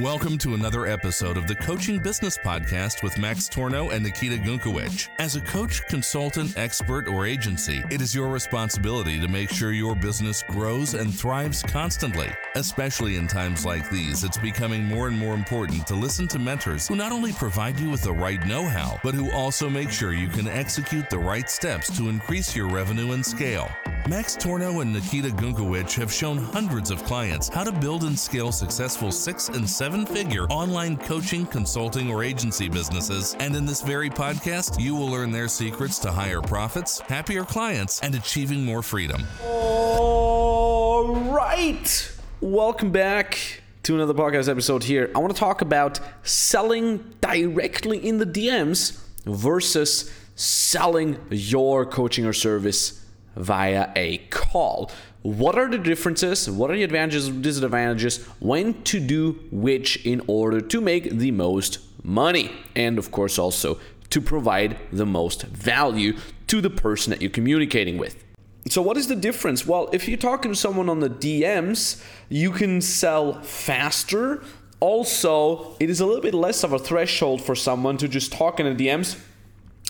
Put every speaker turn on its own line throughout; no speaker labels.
Welcome to another episode of the Coaching Business Podcast with Max Tornow and Nikita Gunkevich. As a coach, consultant, expert, or agency, it is your responsibility to make sure your business grows and thrives constantly. Especially in times like these, it's becoming more and more important to listen to mentors who not only provide you with the right know how, but who also make sure you can execute the right steps to increase your revenue and scale. Max Tornow and Nikita Gunkevich have shown hundreds of clients how to build and scale successful six and seven figure online coaching, consulting, or agency businesses. And in this very podcast, you will learn their secrets to higher profits, happier clients, and achieving more freedom.
All right. Welcome back to another podcast episode here. I want to talk about selling directly in the DMs versus selling your coaching or service via a call. What are the differences? What are the advantages and disadvantages? When to do which in order to make the most money? And of course, also to provide the most value to the person that you're communicating with. So, what is the difference? Well, if you're talking to someone on the DMs, you can sell faster. Also, it is a little bit less of a threshold for someone to just talk in the DMs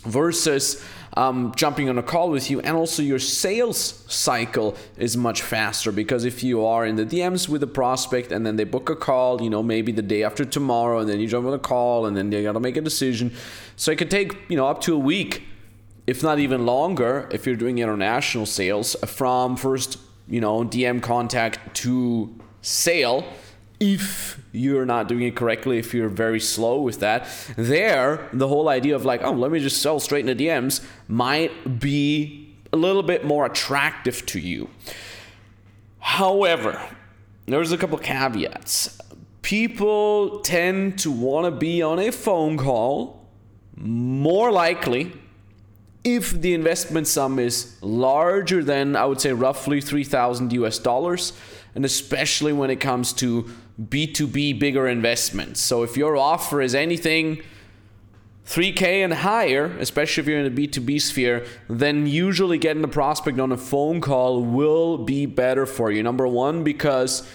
versus um, jumping on a call with you and also your sales cycle is much faster because if you are in the DMs with a prospect and then they book a call, you know, maybe the day after tomorrow and then you jump on a call and then they got to make a decision. So it can take, you know, up to a week, if not even longer, if you're doing international sales from first, you know, DM contact to sale if you're not doing it correctly, if you're very slow with that, there, the whole idea of like, oh, let me just sell straight in the DMs might be a little bit more attractive to you. However, there's a couple caveats. People tend to want to be on a phone call more likely if the investment sum is larger than I would say roughly 3000 US dollars and especially when it comes to B2B bigger investments. So if your offer is anything 3K and higher, especially if you're in the B2B sphere, then usually getting a prospect on a phone call will be better for you. Number one, because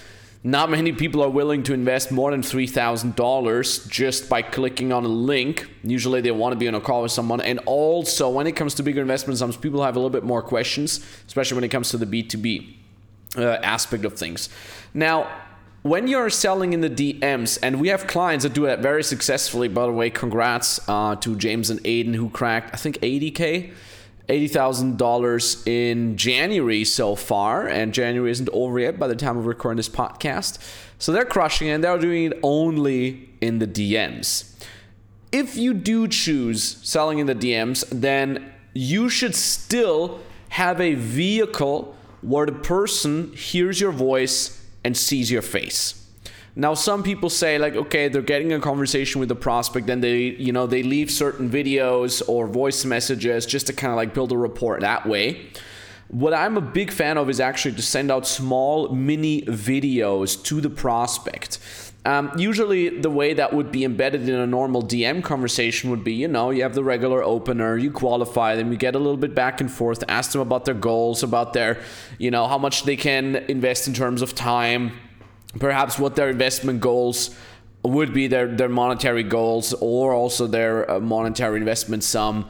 not many people are willing to invest more than $3,000 just by clicking on a link. Usually they want to be on a call with someone. And also, when it comes to bigger investments, some people have a little bit more questions, especially when it comes to the B2B uh, aspect of things. Now, when you're selling in the DMs, and we have clients that do that very successfully, by the way, congrats uh, to James and Aiden who cracked, I think, 80K. $80,000 in January so far, and January isn't over yet by the time of recording this podcast. So they're crushing it, and they're doing it only in the DMs. If you do choose selling in the DMs, then you should still have a vehicle where the person hears your voice and sees your face. Now, some people say like, okay, they're getting a conversation with the prospect, then they, you know, they leave certain videos or voice messages just to kind of like build a rapport that way. What I'm a big fan of is actually to send out small mini videos to the prospect. Um, usually, the way that would be embedded in a normal DM conversation would be you know, you have the regular opener, you qualify them, you get a little bit back and forth, ask them about their goals, about their, you know, how much they can invest in terms of time, perhaps what their investment goals would be, their, their monetary goals, or also their uh, monetary investment sum.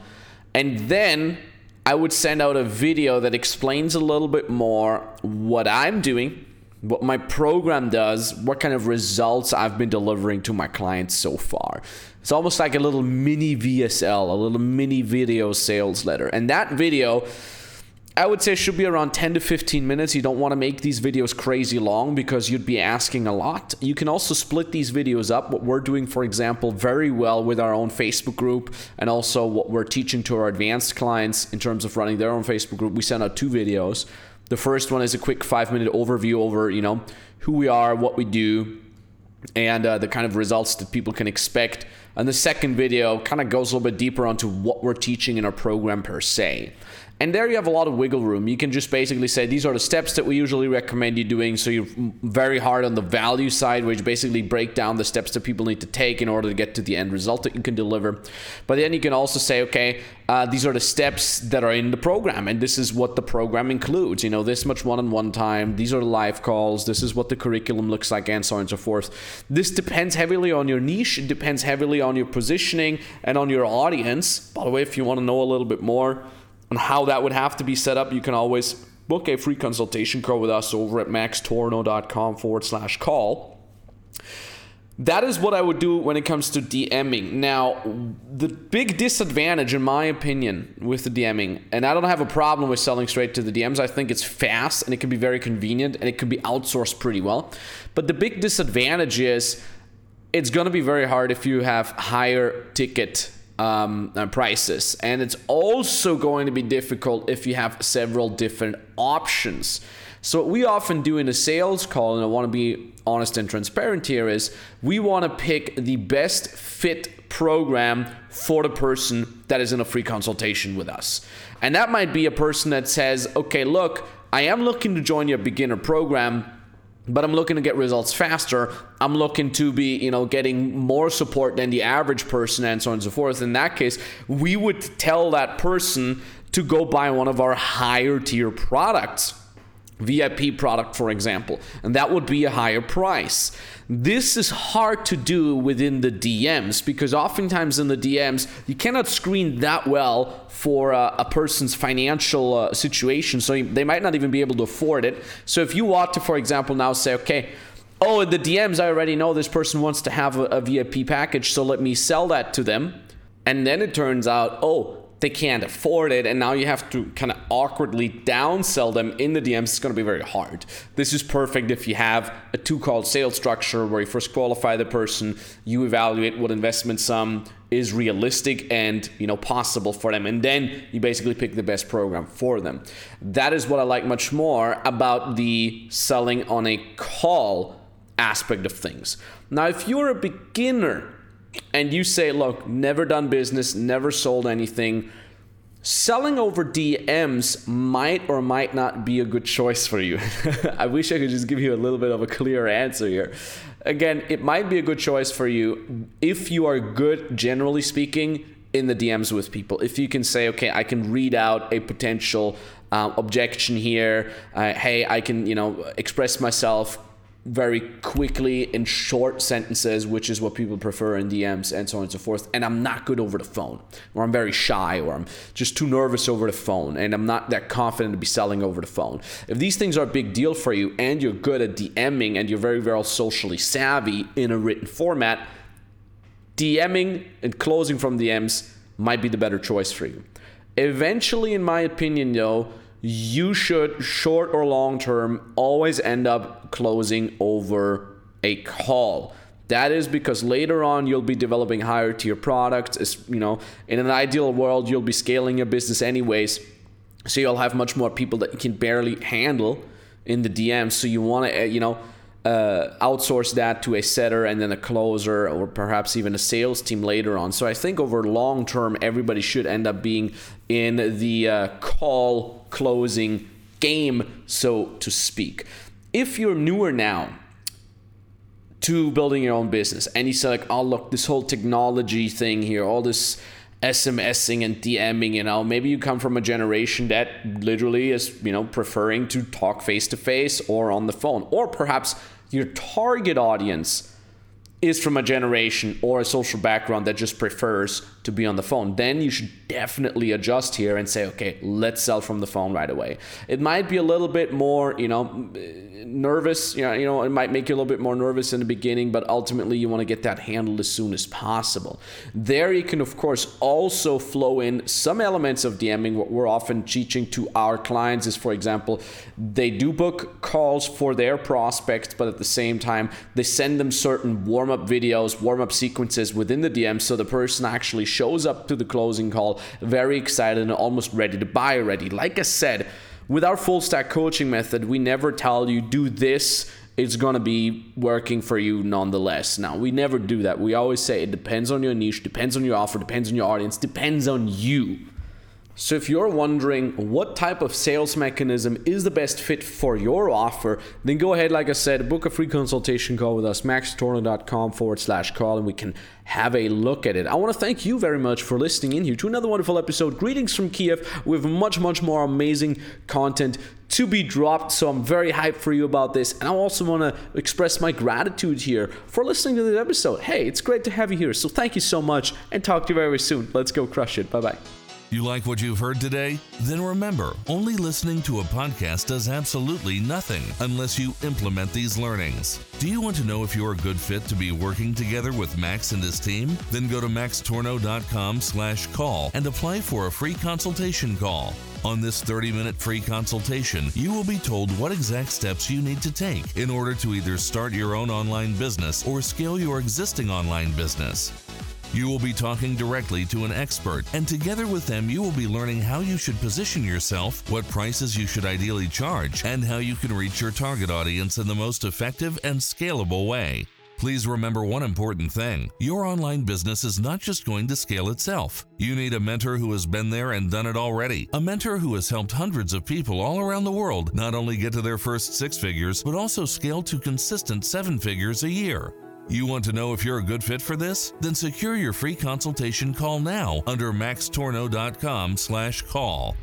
And then I would send out a video that explains a little bit more what I'm doing what my program does, what kind of results I've been delivering to my clients so far. It's almost like a little mini VSL, a little mini video sales letter. And that video, I would say, should be around 10 to 15 minutes. You don't want to make these videos crazy long because you'd be asking a lot. You can also split these videos up. What we're doing, for example, very well with our own Facebook group, and also what we're teaching to our advanced clients in terms of running their own Facebook group. We send out two videos the first one is a quick five minute overview over, you know, who we are, what we do, and uh, the kind of results that people can expect. And the second video kind of goes a little bit deeper onto what we're teaching in our program per se. And there you have a lot of wiggle room. You can just basically say these are the steps that we usually recommend you doing. So you're very hard on the value side, which basically break down the steps that people need to take in order to get to the end result that you can deliver. But then you can also say, okay, uh, these are the steps that are in the program, and this is what the program includes. You know, this much one-on-one time. These are live calls. This is what the curriculum looks like, and so on and so forth. This depends heavily on your niche. It depends heavily on your positioning and on your audience. By the way, if you want to know a little bit more on how that would have to be set up, you can always book a free consultation call with us over at maxtornow.com forward slash call. That is what I would do when it comes to DMing. Now, the big disadvantage, in my opinion, with the DMing, and I don't have a problem with selling straight to the DMs, I think it's fast and it can be very convenient and it can be outsourced pretty well. But the big disadvantage is it's going to be very hard if you have higher ticket um, uh, prices. And it's also going to be difficult if you have several different options. So, what we often do in a sales call, and I want to be honest and transparent here, is we want to pick the best fit program for the person that is in a free consultation with us. And that might be a person that says, okay, look, I am looking to join your beginner program but I'm looking to get results faster. I'm looking to be, you know, getting more support than the average person and so on and so forth. In that case, we would tell that person to go buy one of our higher tier products. VIP product, for example, and that would be a higher price. This is hard to do within the DMs because oftentimes in the DMs, you cannot screen that well for uh, a person's financial uh, situation. So they might not even be able to afford it. So if you want to, for example, now say, okay, oh, in the DMs, I already know this person wants to have a, a VIP package, so let me sell that to them. And then it turns out, oh, they can't afford it and now you have to kind of awkwardly downsell them in the DMs it's going to be very hard. This is perfect if you have a two call sales structure where you first qualify the person, you evaluate what investment sum is realistic and you know possible for them and then you basically pick the best program for them. That is what I like much more about the selling on a call aspect of things. Now if you're a beginner and you say, look, never done business, never sold anything, selling over DMs might or might not be a good choice for you. I wish I could just give you a little bit of a clear answer here. Again, it might be a good choice for you if you are good, generally speaking, in the DMs with people. If you can say, okay, I can read out a potential uh, objection here. Uh, hey, I can, you know, express myself very quickly in short sentences, which is what people prefer in DMs and so on and so forth. And I'm not good over the phone, or I'm very shy, or I'm just too nervous over the phone, and I'm not that confident to be selling over the phone. If these things are a big deal for you and you're good at DMing and you're very, very socially savvy in a written format, DMing and closing from DMs might be the better choice for you. Eventually, in my opinion, though, you should, short or long term, always end up closing over a call. That is because later on you'll be developing higher tier products. As you know, in an ideal world, you'll be scaling your business anyways. So you'll have much more people that you can barely handle in the DMs. So you want to, uh, you know, uh, outsource that to a setter and then a closer or perhaps even a sales team later on. So I think over long term, everybody should end up being in the uh, call closing game, so to speak. If you're newer now, to building your own business and you say like oh look this whole technology thing here all this smsing and dming you know. Maybe you come from a generation that literally is you know preferring to talk face to face or on the phone. Or perhaps your target audience is from a generation or a social background that just prefers to be on the phone, then you should definitely adjust here and say, okay, let's sell from the phone right away. It might be a little bit more, you know, nervous. You know, you know, it might make you a little bit more nervous in the beginning, but ultimately you want to get that handled as soon as possible. There, you can of course also flow in some elements of DMing. What we're often teaching to our clients is, for example, they do book calls for their prospects, but at the same time they send them certain warm up videos, warm up sequences within the DM, so the person actually shows up to the closing call very excited and almost ready to buy already. Like I said with our full stack coaching method, we never tell you do this. It's going to be working for you nonetheless. Now, we never do that. We always say it depends on your niche, depends on your offer, depends on your audience, depends on you. So, if you're wondering what type of sales mechanism is the best fit for your offer, then go ahead, like I said, book a free consultation call with us, maxtornow.com forward slash call, and we can have a look at it. I want to thank you very much for listening in here to another wonderful episode. Greetings from Kiev with much, much more amazing content to be dropped. So I'm very hyped for you about this. And I also want to express my gratitude here for listening to this episode. Hey, it's great to have you here. So thank you so much and talk to you very soon. Let's go crush it. Bye bye.
You like what you've heard today? Then remember, only listening to a podcast does absolutely nothing unless you implement these learnings. Do you want to know if you're a good fit to be working together with Max and his team? Then go to maxtornow.com slash call and apply for a free consultation call. On this 30 minute free consultation, you will be told what exact steps you need to take in order to either start your own online business or scale your existing online business. You will be talking directly to an expert, and together with them, you will be learning how you should position yourself, what prices you should ideally charge, and how you can reach your target audience in the most effective and scalable way. Please remember one important thing your online business is not just going to scale itself. You need a mentor who has been there and done it already, a mentor who has helped hundreds of people all around the world not only get to their first six figures, but also scale to consistent seven figures a year. You want to know if you're a good fit for this? Then secure your free consultation call now under maxtornow.com/call.